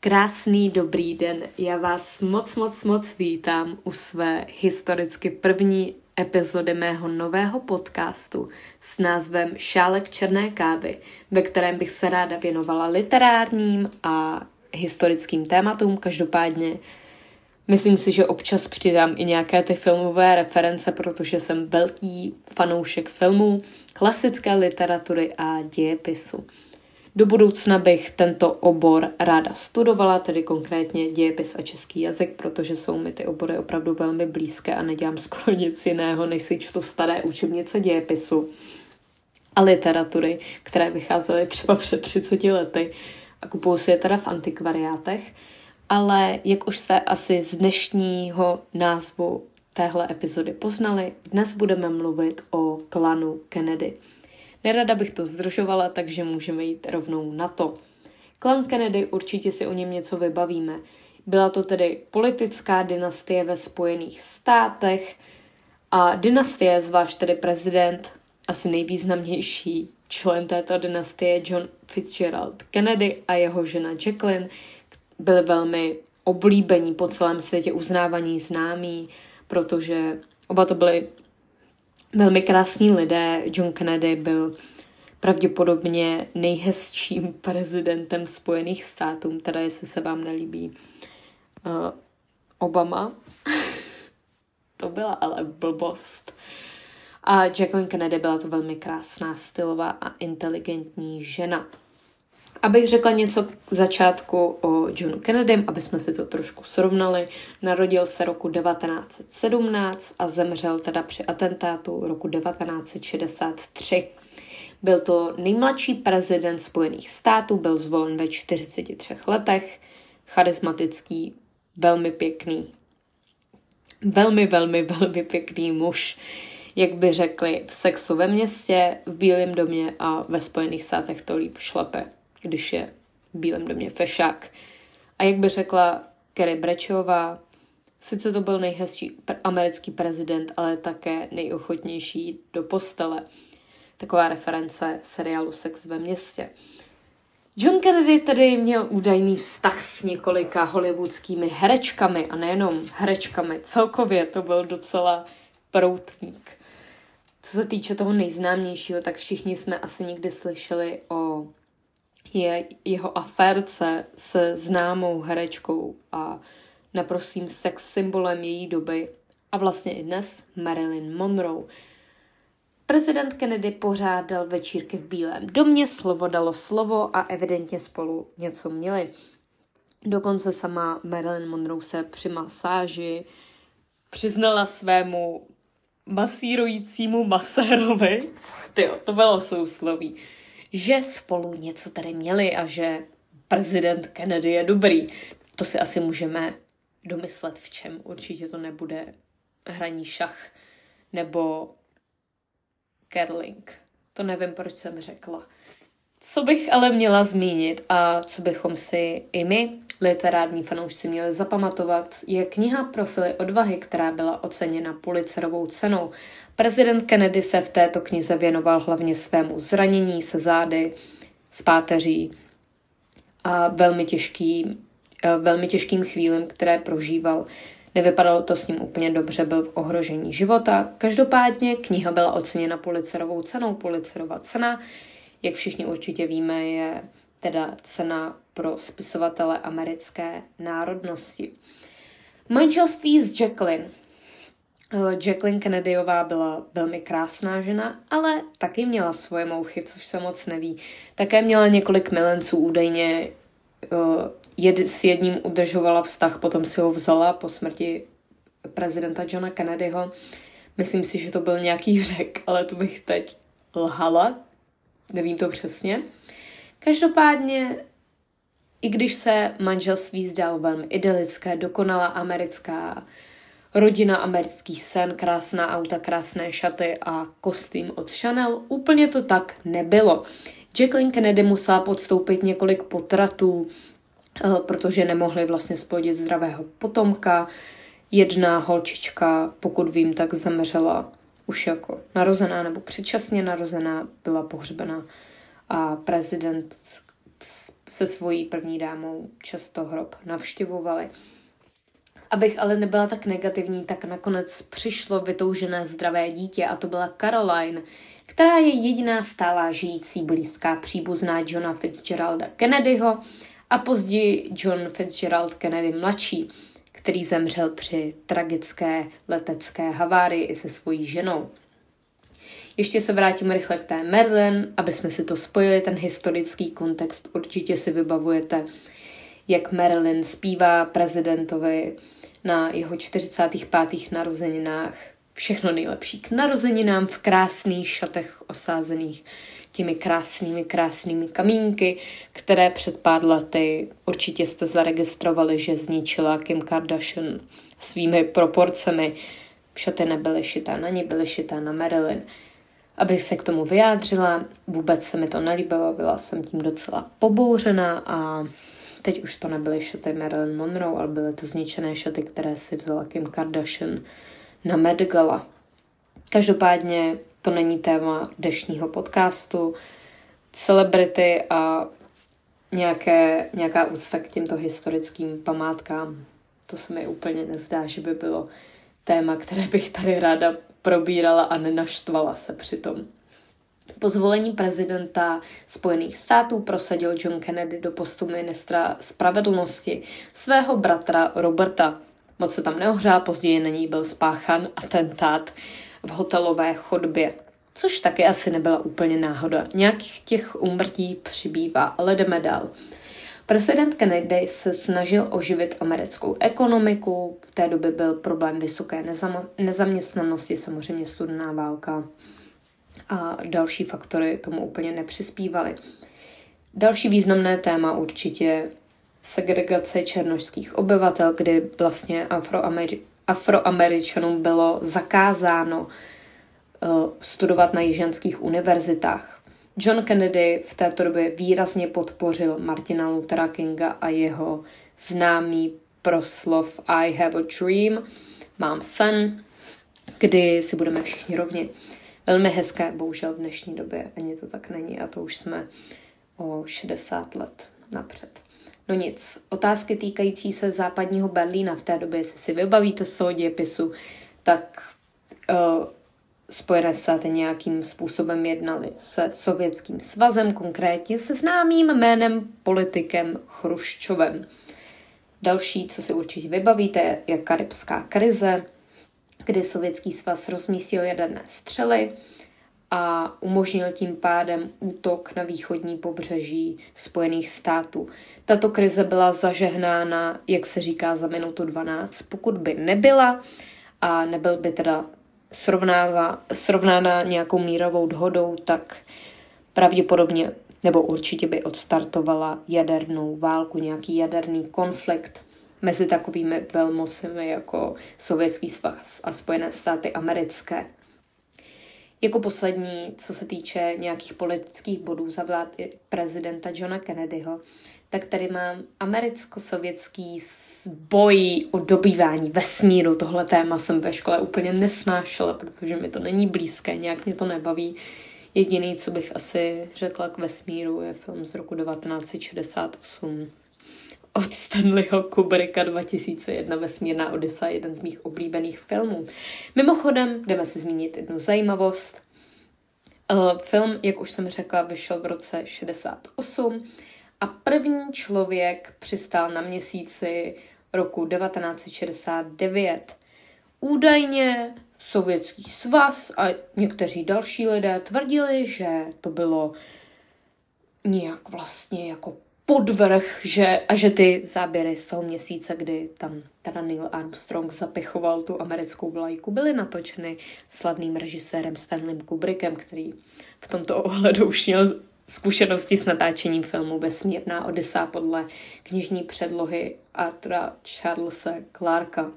Krásný dobrý den, já vás moc, moc, moc vítám u své historicky první epizody mého nového podcastu s názvem Šálek černé kávy, ve kterém bych se ráda věnovala literárním a historickým tématům. Každopádně myslím si, že občas přidám i nějaké ty filmové reference, protože jsem velký fanoušek filmů, klasické literatury a dějepisu. Do budoucna bych tento obor ráda studovala, tedy konkrétně dějepis a český jazyk, protože jsou mi ty obory opravdu velmi blízké a nedělám skoro nic jiného, než si čtu staré učebnice dějepisu a literatury, které vycházely třeba před 30 lety a kupuju si je teda v antikvariátech. Ale jak už jste asi z dnešního názvu téhle epizody poznali, dnes budeme mluvit o klanu Kennedy – Nerada bych to zdržovala, takže můžeme jít rovnou na to. Klan Kennedy určitě si o něm něco vybavíme. Byla to tedy politická dynastie ve Spojených státech a dynastie, zvlášť tedy prezident, asi nejvýznamnější člen této dynastie John Fitzgerald Kennedy a jeho žena Jacqueline byli velmi oblíbení po celém světě, uznávaní, známí, protože oba to byli velmi krásní lidé. John Kennedy byl pravděpodobně nejhezčím prezidentem Spojených států, teda jestli se vám nelíbí uh, Obama. to byla ale blbost. A Jacqueline Kennedy byla to velmi krásná, stylová a inteligentní žena. Abych řekla něco k začátku o Johnu Kennedym, aby jsme si to trošku srovnali, narodil se roku 1917 a zemřel teda při atentátu roku 1963. Byl to nejmladší prezident Spojených států, byl zvolen ve 43 letech, charismatický, velmi pěkný, velmi, velmi, velmi pěkný muž, jak by řekli v sexu ve městě, v Bílém domě a ve Spojených státech to líp šlape když je v Bílém domě fešák. A jak by řekla Kerry Brečová, sice to byl nejhezčí americký prezident, ale také nejochotnější do postele. Taková reference seriálu Sex ve městě. John Kennedy tedy měl údajný vztah s několika hollywoodskými herečkami a nejenom herečkami. Celkově to byl docela proutník. Co se týče toho nejznámějšího, tak všichni jsme asi někdy slyšeli o je jeho aférce se známou herečkou a naprostým sex symbolem její doby a vlastně i dnes Marilyn Monroe. Prezident Kennedy pořádal večírky v Bílém domě, slovo dalo slovo a evidentně spolu něco měli. Dokonce sama Marilyn Monroe se při masáži přiznala svému masírujícímu masérovi. Ty, to bylo sousloví že spolu něco tady měli a že prezident Kennedy je dobrý. To si asi můžeme domyslet v čem. Určitě to nebude hraní šach nebo curling. To nevím, proč jsem řekla. Co bych ale měla zmínit a co bychom si i my, literární fanoušci, měli zapamatovat, je kniha Profily odvahy, která byla oceněna Pulitzerovou cenou. Prezident Kennedy se v této knize věnoval hlavně svému zranění se zády, s páteří a velmi těžkým, eh, velmi těžkým chvílim, které prožíval. Nevypadalo to s ním úplně dobře, byl v ohrožení života. Každopádně kniha byla oceněna Pulitzerovou cenou. Pulitzerová cena jak všichni určitě víme, je teda cena pro spisovatele americké národnosti. Manželství s Jacqueline. Eh, Jacqueline Kennedyová byla velmi krásná žena, ale taky měla svoje mouchy, což se moc neví. Také měla několik milenců, údajně eh, jed, s jedním udržovala vztah, potom si ho vzala po smrti prezidenta Johna Kennedyho. Myslím si, že to byl nějaký řek, ale to bych teď lhala, nevím to přesně. Každopádně, i když se manželství zdálo velmi idylické, dokonalá americká rodina, americký sen, krásná auta, krásné šaty a kostým od Chanel, úplně to tak nebylo. Jacqueline Kennedy musela podstoupit několik potratů, eh, protože nemohli vlastně splodit zdravého potomka. Jedna holčička, pokud vím, tak zemřela už jako narozená nebo předčasně narozená byla pohřbena a prezident se svojí první dámou často hrob navštěvovali. Abych ale nebyla tak negativní, tak nakonec přišlo vytoužené zdravé dítě a to byla Caroline, která je jediná stálá žijící blízká příbuzná Johna Fitzgeralda Kennedyho a později John Fitzgerald Kennedy mladší, který zemřel při tragické letecké havárii i se svojí ženou. Ještě se vrátím rychle k té Merlin, aby jsme si to spojili, ten historický kontext určitě si vybavujete, jak Marilyn zpívá prezidentovi na jeho 45. narozeninách všechno nejlepší k narozeninám v krásných šatech osázených těmi krásnými, krásnými kamínky, které před pár lety určitě jste zaregistrovali, že zničila Kim Kardashian svými proporcemi. Šaty nebyly šité na ní, byly šité na Marilyn. Abych se k tomu vyjádřila, vůbec se mi to nelíbilo, byla jsem tím docela pobouřená a teď už to nebyly šaty Marilyn Monroe, ale byly to zničené šaty, které si vzala Kim Kardashian na Met Gala. Každopádně to není téma dnešního podcastu. Celebrity a nějaké, nějaká úcta k těmto historickým památkám, to se mi úplně nezdá, že by bylo téma, které bych tady ráda probírala a nenaštvala se přitom. Po zvolení prezidenta Spojených států prosadil John Kennedy do postu ministra spravedlnosti svého bratra Roberta. Moc se tam neohřál, později na ní byl spáchan atentát v hotelové chodbě. Což taky asi nebyla úplně náhoda. Nějakých těch úmrtí přibývá, ale jdeme dál. Prezident Kennedy se snažil oživit americkou ekonomiku, v té době byl problém vysoké nezam- nezaměstnanosti, samozřejmě studená válka a další faktory tomu úplně nepřispívaly. Další významné téma určitě segregace černožských obyvatel, kdy vlastně Afroameri- Afroameričanům bylo zakázáno uh, studovat na jižanských univerzitách. John Kennedy v této době výrazně podpořil Martina Luthera Kinga a jeho známý proslov I have a dream, mám sen, kdy si budeme všichni rovni. Velmi hezké, bohužel v dnešní době ani to tak není a to už jsme o 60 let napřed. No nic, otázky týkající se západního Berlína v té době, jestli si vybavíte z toho dějepisu, tak uh, Spojené státy nějakým způsobem jednali se Sovětským svazem, konkrétně se známým jménem politikem Chruščovem. Další, co si určitě vybavíte, je karibská krize, kdy Sovětský svaz rozmístil jaderné střely a umožnil tím pádem útok na východní pobřeží Spojených států. Tato krize byla zažehnána, jak se říká, za minutu 12. Pokud by nebyla a nebyl by teda srovnává, srovnána nějakou mírovou dohodou, tak pravděpodobně nebo určitě by odstartovala jadernou válku, nějaký jaderný konflikt mezi takovými velmocemi jako Sovětský svaz a Spojené státy americké. Jako poslední, co se týče nějakých politických bodů za vlády prezidenta Johna Kennedyho, tak tady mám americko-sovětský boj o dobývání vesmíru. Tohle téma jsem ve škole úplně nesnášela, protože mi to není blízké, nějak mě to nebaví. Jediný, co bych asi řekla k vesmíru, je film z roku 1968 od Stanleyho Kubricka 2001 Vesmírná Odysa, jeden z mých oblíbených filmů. Mimochodem, jdeme si zmínit jednu zajímavost. Uh, film, jak už jsem řekla, vyšel v roce 68 a první člověk přistál na měsíci roku 1969. Údajně Sovětský svaz a někteří další lidé tvrdili, že to bylo nějak vlastně jako podvrh, že, a že ty záběry z toho měsíce, kdy tam teda Neil Armstrong zapichoval tu americkou vlajku, byly natočeny slavným režisérem Stanley Kubrickem, který v tomto ohledu už měl zkušenosti s natáčením filmu Vesmírná Odysa podle knižní předlohy Artura Charlesa Clarka. Uh,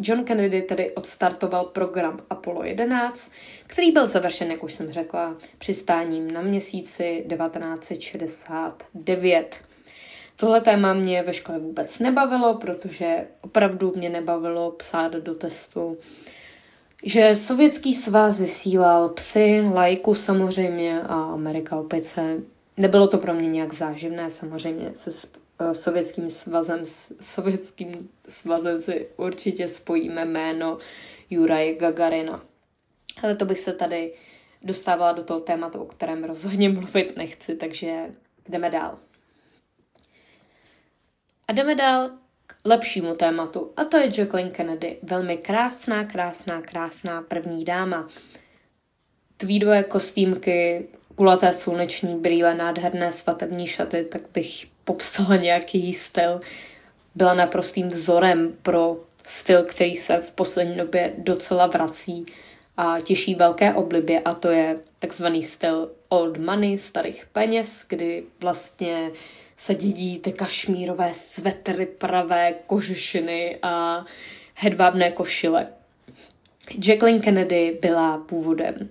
John Kennedy tedy odstartoval program Apollo 11, který byl završen, jak už jsem řekla, přistáním na měsíci 1969. Tohle téma mě ve škole vůbec nebavilo, protože opravdu mě nebavilo psát do testu, že Sovětský svaz vysílal psy, lajku samozřejmě a Amerika opět se nebylo to pro mě nějak záživné, samozřejmě se eh, sovětským svazem, sovětským svazem si určitě spojíme jméno Juraje Gagarina. Ale to bych se tady dostávala do toho tématu, o kterém rozhodně mluvit nechci, takže jdeme dál. A jdeme dál k lepšímu tématu, a to je Jacqueline Kennedy. Velmi krásná, krásná, krásná první dáma. Tweedové kostýmky, kulaté sluneční brýle, nádherné svatební šaty, tak bych popsala nějaký styl. Byla naprostým vzorem pro styl, který se v poslední době docela vrací a těší velké oblibě a to je takzvaný styl old money, starých peněz, kdy vlastně se dědí ty kašmírové svetry, pravé kožešiny a hedvábné košile. Jacqueline Kennedy byla původem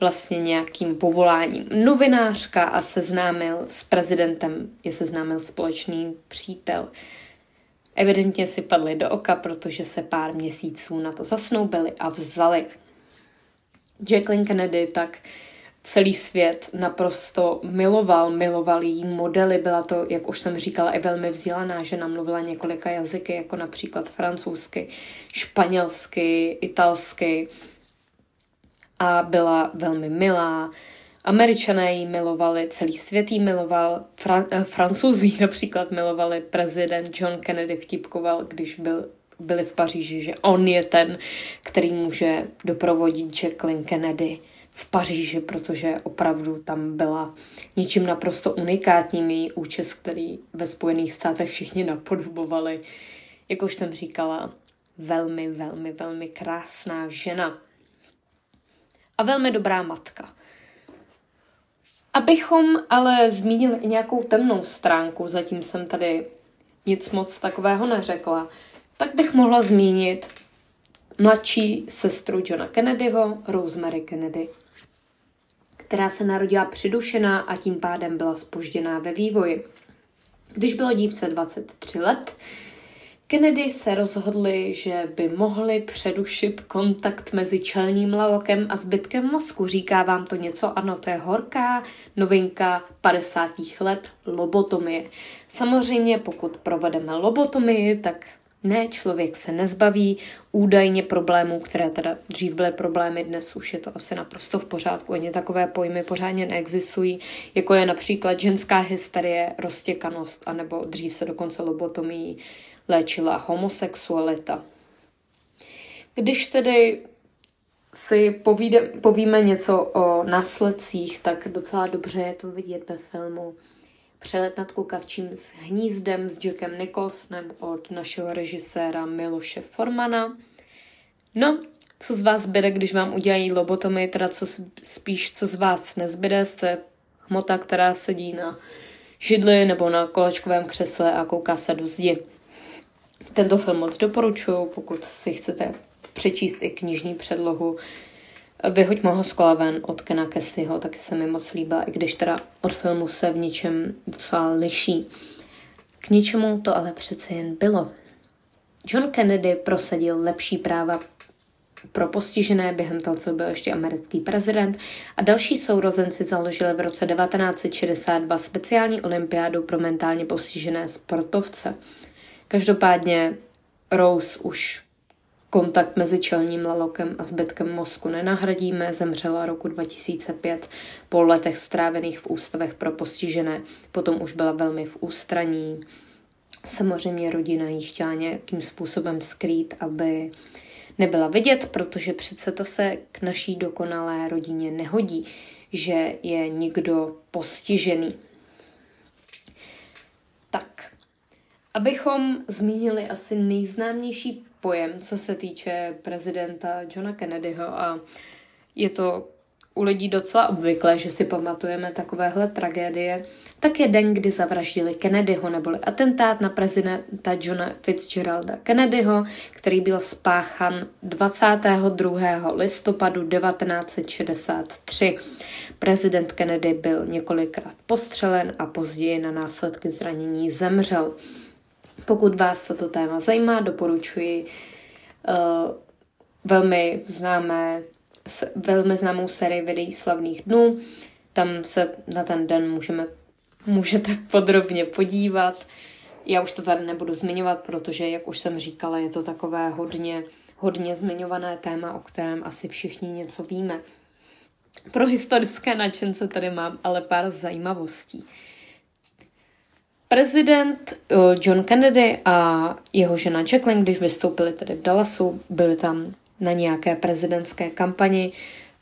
vlastně nějakým povoláním novinářka a seznámil s prezidentem, je seznámil společný přítel. Evidentně si padli do oka, protože se pár měsíců na to zasnoubili a vzali. Jacqueline Kennedy tak celý svět naprosto miloval, miloval její modely, byla to, jak už jsem říkala, i velmi vzdělaná žena, mluvila několika jazyky, jako například francouzsky, španělsky, italsky. A byla velmi milá. Američané ji milovali, celý svět ji miloval, Fran- eh, francouzí například milovali, prezident John Kennedy vtipkoval, když byl byli v Paříži, že on je ten, který může doprovodit Jacqueline Kennedy v Paříži, protože opravdu tam byla ničím naprosto unikátním její účest, který ve Spojených státech všichni napodobovali. Jak už jsem říkala, velmi, velmi, velmi krásná žena. A velmi dobrá matka. Abychom ale zmínili i nějakou temnou stránku, zatím jsem tady nic moc takového neřekla, tak bych mohla zmínit mladší sestru Johna Kennedyho, Rosemary Kennedy, která se narodila přidušená a tím pádem byla spožděná ve vývoji. Když bylo dívce 23 let, Kennedy se rozhodli, že by mohli předušit kontakt mezi čelním lalokem a zbytkem mozku. Říká vám to něco? Ano, to je horká novinka 50. let lobotomie. Samozřejmě, pokud provedeme lobotomii, tak ne, člověk se nezbaví údajně problémů, které teda dřív byly problémy, dnes už je to asi naprosto v pořádku. Ani takové pojmy pořádně neexistují, jako je například ženská hysterie, roztěkanost, anebo dřív se dokonce lobotomí léčila homosexualita. Když tedy si povíde, povíme něco o následcích, tak docela dobře je to vidět ve filmu Přelet nad kukavčím s hnízdem s Jackem Nicholsonem od našeho režiséra Miloše Formana. No, co z vás zbyde, když vám udělají lobotomii, teda co spíš, co z vás nezbyde, jste hmota, která sedí na židli nebo na kolečkovém křesle a kouká se do zdi. Tento film moc doporučuji, pokud si chcete přečíst i knižní předlohu, Vyhoď moho skla ven od Kena Kessyho, taky se mi moc líbila, i když teda od filmu se v něčem docela liší. K ničemu to ale přece jen bylo. John Kennedy prosadil lepší práva pro postižené, během toho byl ještě americký prezident a další sourozenci založili v roce 1962 speciální olympiádu pro mentálně postižené sportovce. Každopádně Rose už Kontakt mezi čelním lalokem a zbytkem mozku nenahradíme, zemřela roku 2005 po letech strávených v ústavech pro postižené. Potom už byla velmi v ústraní. Samozřejmě rodina ji chtěla nějakým způsobem skrýt, aby nebyla vidět, protože přece to se k naší dokonalé rodině nehodí, že je někdo postižený. Tak, abychom zmínili asi nejznámější pojem, co se týče prezidenta Johna Kennedyho a je to u lidí docela obvyklé, že si pamatujeme takovéhle tragédie, tak je den, kdy zavraždili Kennedyho, neboli atentát na prezidenta Johna Fitzgeralda Kennedyho, který byl spáchan 22. listopadu 1963. Prezident Kennedy byl několikrát postřelen a později na následky zranění zemřel. Pokud vás toto téma zajímá, doporučuji uh, velmi známé, velmi známou sérii videí slavných dnů. tam se na ten den můžeme, můžete podrobně podívat. Já už to tady nebudu zmiňovat, protože, jak už jsem říkala, je to takové hodně, hodně zmiňované téma, o kterém asi všichni něco víme. Pro historické nadšence tady mám ale pár zajímavostí. Prezident eh, John Kennedy a jeho žena Jacqueline, když vystoupili tedy v Dallasu, byli tam na nějaké prezidentské kampani,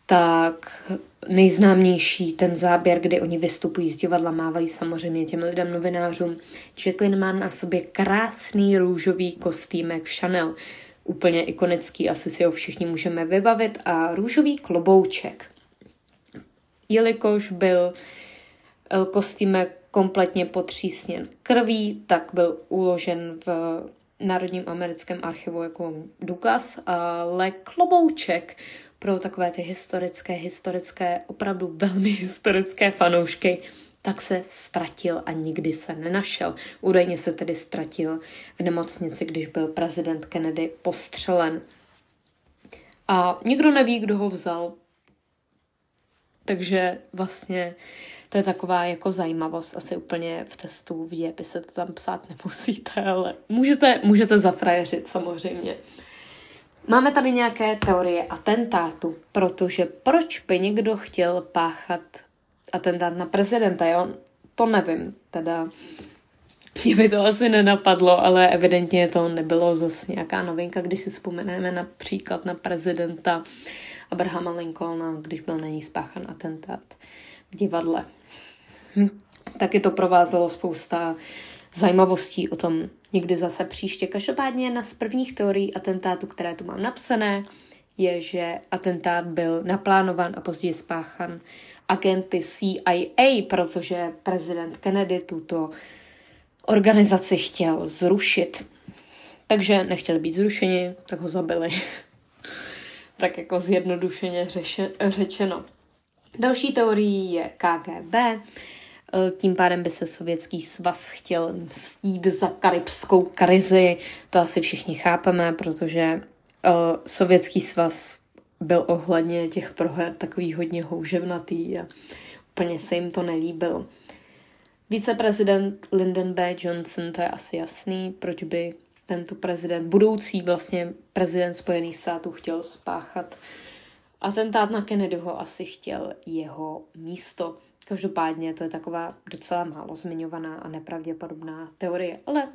tak nejznámější ten záběr, kdy oni vystupují z divadla, mávají samozřejmě těm lidem novinářům. Jacqueline má na sobě krásný růžový kostýmek Chanel, úplně ikonický, asi si ho všichni můžeme vybavit, a růžový klobouček. Jelikož byl eh, kostýmek kompletně potřísněn krví, tak byl uložen v Národním americkém archivu jako důkaz, ale klobouček pro takové ty historické, historické, opravdu velmi historické fanoušky, tak se ztratil a nikdy se nenašel. Údajně se tedy ztratil v nemocnici, když byl prezident Kennedy postřelen. A nikdo neví, kdo ho vzal. Takže vlastně to je taková jako zajímavost. Asi úplně v testu v dějepise to tam psát nemusíte, ale můžete, můžete zafrajeřit samozřejmě. Máme tady nějaké teorie atentátu, protože proč by někdo chtěl páchat atentát na prezidenta, jo? To nevím, teda mě by to asi nenapadlo, ale evidentně to nebylo zase nějaká novinka, když si vzpomeneme například na prezidenta Abrahama Lincolna, když byl na ní spáchan atentát v divadle. Hm. Taky to provázelo spousta zajímavostí o tom někdy zase příště. Každopádně jedna z prvních teorií atentátu, které tu mám napsané, je, že atentát byl naplánovan a později spáchan agenty CIA, protože prezident Kennedy tuto organizaci chtěl zrušit. Takže nechtěli být zrušeni, tak ho zabili. tak jako zjednodušeně řečeno. Další teorií je KGB, tím pádem by se sovětský svaz chtěl stít za karibskou krizi. To asi všichni chápeme, protože uh, sovětský svaz byl ohledně těch proher takový hodně houževnatý a úplně se jim to nelíbilo. Viceprezident Lyndon B. Johnson, to je asi jasný, proč by tento prezident, budoucí vlastně prezident Spojených států chtěl spáchat atentát na Kennedyho, asi chtěl jeho místo. Každopádně to je taková docela málo zmiňovaná a nepravděpodobná teorie, ale uh,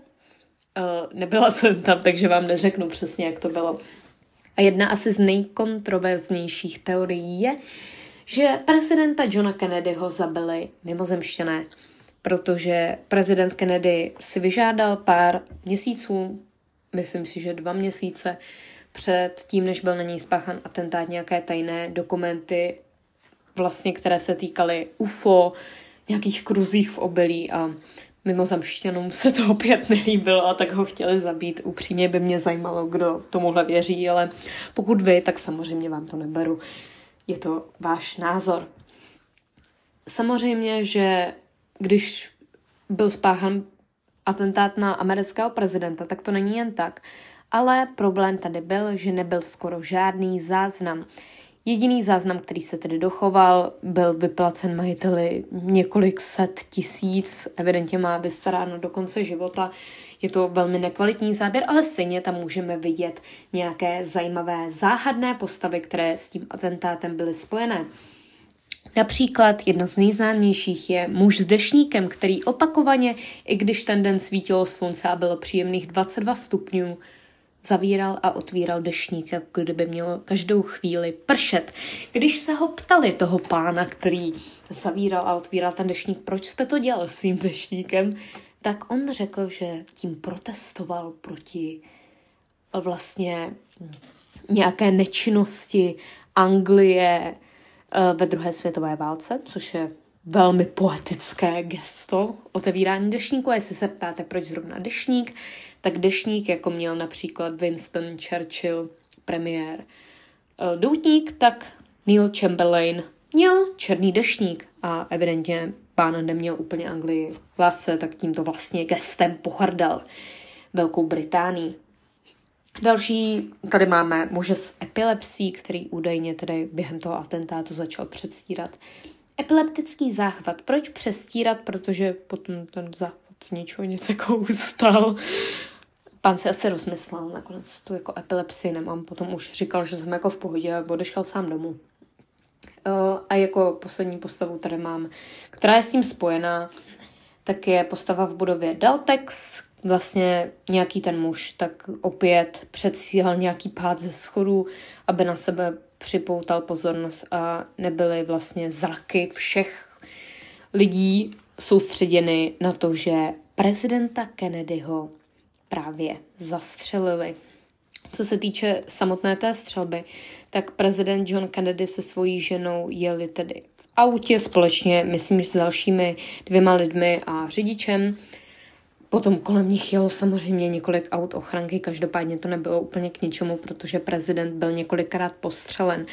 nebyla jsem tam, takže vám neřeknu přesně, jak to bylo. A jedna asi z nejkontroverznějších teorií je, že prezidenta Johna Kennedyho zabili mimozemštěné, protože prezident Kennedy si vyžádal pár měsíců, myslím si, že dva měsíce, před tím, než byl na něj spáchan atentát, nějaké tajné dokumenty vlastně, které se týkaly UFO, nějakých kruzích v obilí a mimozemštěnům se to opět nelíbilo a tak ho chtěli zabít. Upřímně by mě zajímalo, kdo tomuhle věří, ale pokud vy, tak samozřejmě vám to neberu. Je to váš názor. Samozřejmě, že když byl spáchan atentát na amerického prezidenta, tak to není jen tak. Ale problém tady byl, že nebyl skoro žádný záznam. Jediný záznam, který se tedy dochoval, byl vyplacen majiteli několik set tisíc, evidentně má vystaráno do konce života. Je to velmi nekvalitní záběr, ale stejně tam můžeme vidět nějaké zajímavé záhadné postavy, které s tím atentátem byly spojené. Například jedna z nejznámějších je muž s dešníkem, který opakovaně, i když ten den svítilo slunce a bylo příjemných 22 stupňů, zavíral a otvíral dešník, jako kdyby mělo každou chvíli pršet. Když se ho ptali toho pána, který zavíral a otvíral ten dešník, proč jste to dělal s tím dešníkem, tak on řekl, že tím protestoval proti vlastně nějaké nečinnosti Anglie eh, ve druhé světové válce, což je velmi poetické gesto otevírání dešníku. A jestli se ptáte, proč zrovna dešník, tak dešník, jako měl například Winston Churchill, premiér eh, doutník, tak Neil Chamberlain měl černý dešník a evidentně pán neměl úplně Anglii v lásce, tak tímto vlastně gestem pohrdal Velkou Británii. Další, tady máme muže s epilepsí, který údajně tedy během toho atentátu začal předstírat Epileptický záchvat. Proč přestírat? Protože potom ten záchvat z ničeho něco jako ustal. Pán se asi rozmyslel, nakonec tu jako epilepsii nemám, potom už říkal, že jsem jako v pohodě a odešel sám domů. Uh, a jako poslední postavu tady mám, která je s tím spojená, tak je postava v budově Daltex, vlastně nějaký ten muž tak opět předsíhal nějaký pád ze schodů, aby na sebe připoutal pozornost a nebyly vlastně zraky všech lidí soustředěny na to, že prezidenta Kennedyho právě zastřelili. Co se týče samotné té střelby, tak prezident John Kennedy se svojí ženou jeli tedy v autě společně, myslím, s dalšími dvěma lidmi a řidičem. Potom kolem nich jelo samozřejmě několik aut ochranky, každopádně to nebylo úplně k ničemu, protože prezident byl několikrát postřelen.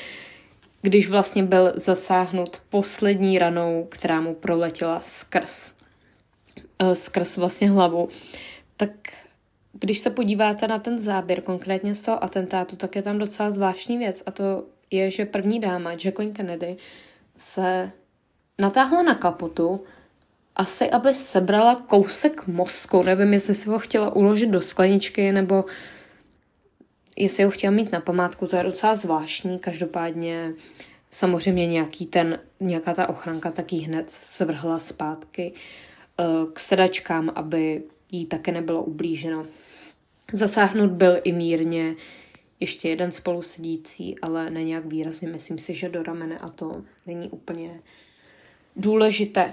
Když vlastně byl zasáhnut poslední ranou, která mu proletěla skrz, eh, skrz vlastně hlavu, tak když se podíváte na ten záběr konkrétně z toho atentátu, tak je tam docela zvláštní věc a to je, že první dáma Jacqueline Kennedy se natáhla na kapotu asi, aby sebrala kousek mozku. Nevím, jestli si ho chtěla uložit do skleničky, nebo jestli ho chtěla mít na památku, to je docela zvláštní. Každopádně samozřejmě nějaký ten, nějaká ta ochranka taky hned svrhla zpátky uh, k sedačkám, aby jí také nebylo ublíženo. Zasáhnut byl i mírně ještě jeden spolusedící, ale ne nějak výrazně. Myslím si, že do ramene a to není úplně důležité.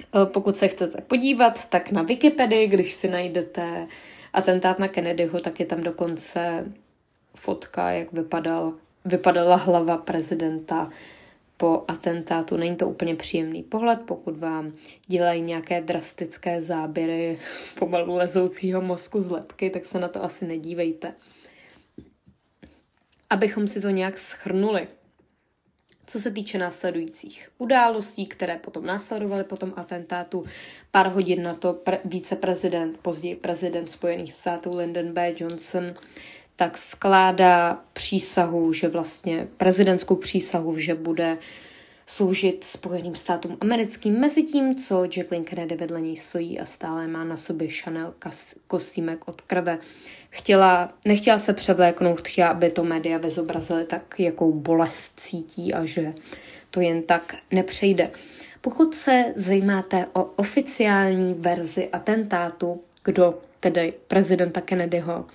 Eh, pokud se chcete podívat, tak na Wikipedii, když si najdete atentát na Kennedyho, tak je tam dokonce fotka, jak vypadal, vypadala hlava prezidenta po atentátu. Není to úplně příjemný pohled, pokud vám dělají nějaké drastické záběry pomalu lezoucího mozku z lepky, tak se na to asi nedívejte. Abychom si to nějak schrnuli. Co se týče následujících událostí, které potom následovaly po tom atentátu, pár hodin na to pre- viceprezident, později prezident Spojených států Lyndon B. Johnson, tak skládá přísahu, že vlastně prezidentskou přísahu, že bude sloužit Spojeným státům americkým, mezi tím, co Jacqueline Kennedy vedle něj stojí a stále má na sobě Chanel kostýmek od krve. Chtěla, nechtěla se převléknout, chtěla, aby to média vyzobrazily tak, jakou bolest cítí a že to jen tak nepřejde. Pokud se zajímáte o oficiální verzi atentátu, kdo tedy prezidenta Kennedyho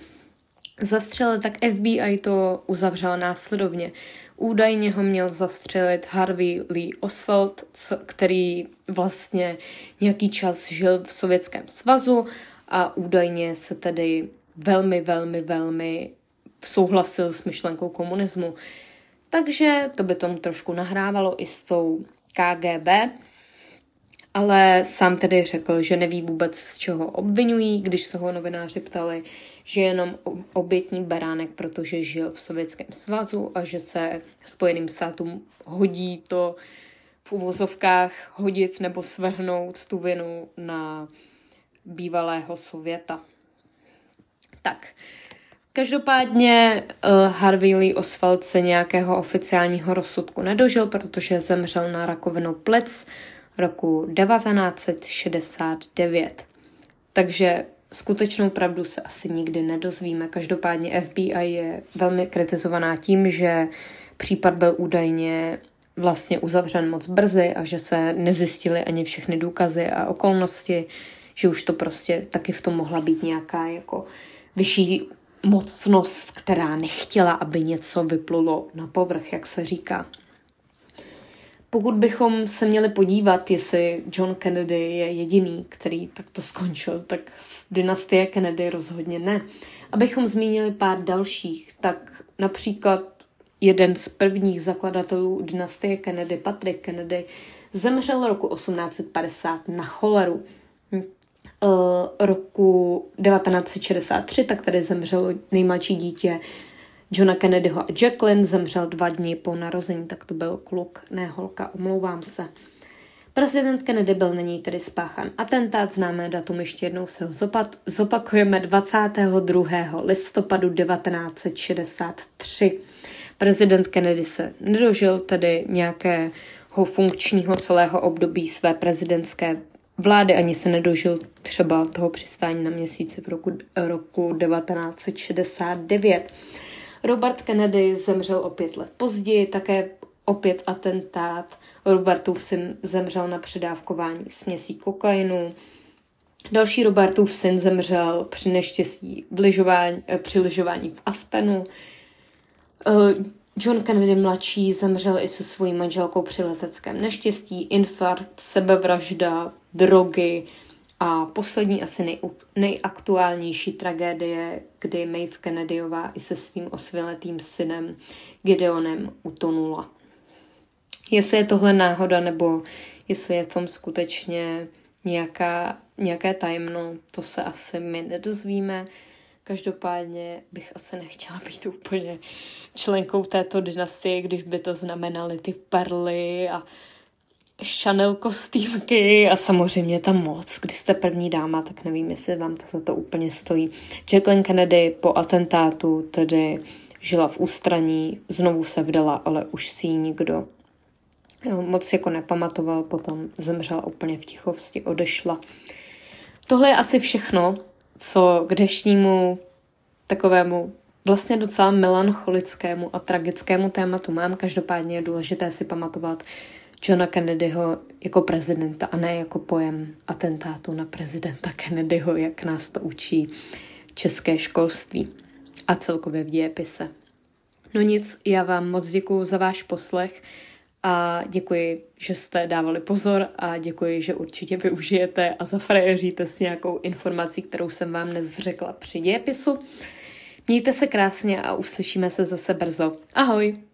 zastřelil, tak FBI to uzavřelo následovně. Údajně ho měl zastřelit Harvey Lee Oswald, který vlastně nějaký čas žil v Sovětském svazu a údajně se tedy velmi, velmi, velmi souhlasil s myšlenkou komunismu. Takže to by tomu trošku nahrávalo i s tou KGB, ale sám tedy řekl, že neví vůbec, z čeho obvinují, když se ho novináři ptali, že je jenom obětní beránek, protože žil v Sovětském svazu a že se Spojeným státům hodí to v uvozovkách hodit nebo svrhnout tu vinu na bývalého Sověta. Tak, Každopádně uh, Harvey Lee Oswald se nějakého oficiálního rozsudku nedožil, protože zemřel na rakovinu plic roku 1969. Takže skutečnou pravdu se asi nikdy nedozvíme. Každopádně FBI je velmi kritizovaná tím, že případ byl údajně vlastně uzavřen moc brzy a že se nezjistily ani všechny důkazy a okolnosti, že už to prostě taky v tom mohla být nějaká jako vyšší mocnost, která nechtěla, aby něco vyplulo na povrch, jak se říká. Pokud bychom se měli podívat, jestli John Kennedy je jediný, který takto skončil, tak z dynastie Kennedy rozhodně ne. Abychom zmínili pár dalších, tak například jeden z prvních zakladatelů dynastie Kennedy, Patrick Kennedy, zemřel roku 1850 na choleru. Uh, roku 1963 tak tady zemřelo nejmladší dítě Johna Kennedyho a Jacqueline zemřel dva dny po narození, tak to byl kluk, ne holka, omlouvám se. Prezident Kennedy byl na něj tedy spáchan atentát, známé datum ještě jednou se ho zopat, zopakujeme 22. listopadu 1963. Prezident Kennedy se nedožil tedy nějakého funkčního celého období své prezidentské vlády, ani se nedožil třeba toho přistání na měsíci v roku, roku 1969. Robert Kennedy zemřel o pět let později, také opět atentát. Robertův syn zemřel na předávkování směsí kokainu. Další Robertův syn zemřel při neštěstí v lyžování, eh, při lyžování v Aspenu. Eh, John Kennedy mladší zemřel i se svojí manželkou při leteckém neštěstí, infarkt, sebevražda, drogy a poslední asi nej, nejaktuálnější tragédie, kdy Maeve Kennedyová i se svým osvěletým synem Gideonem utonula. Jestli je tohle náhoda, nebo jestli je v tom skutečně nějaká, nějaké tajemno, to se asi my nedozvíme. Každopádně bych asi nechtěla být úplně členkou této dynastie, když by to znamenaly ty perly a Chanel kostýmky a samozřejmě ta moc. Když jste první dáma, tak nevím, jestli vám to za to úplně stojí. Jacqueline Kennedy po atentátu tedy žila v ústraní, znovu se vdala, ale už si ji nikdo moc jako nepamatoval, potom zemřela úplně v tichosti, odešla. Tohle je asi všechno, co k dnešnímu takovému vlastně docela melancholickému a tragickému tématu mám. Každopádně je důležité si pamatovat Johna Kennedyho jako prezidenta a ne jako pojem atentátu na prezidenta Kennedyho, jak nás to učí české školství a celkově v dějepise. No nic, já vám moc děkuji za váš poslech a děkuji, že jste dávali pozor a děkuji, že určitě využijete a zafrajeříte s nějakou informací, kterou jsem vám dnes řekla při dějepisu. Mějte se krásně a uslyšíme se zase brzo. Ahoj!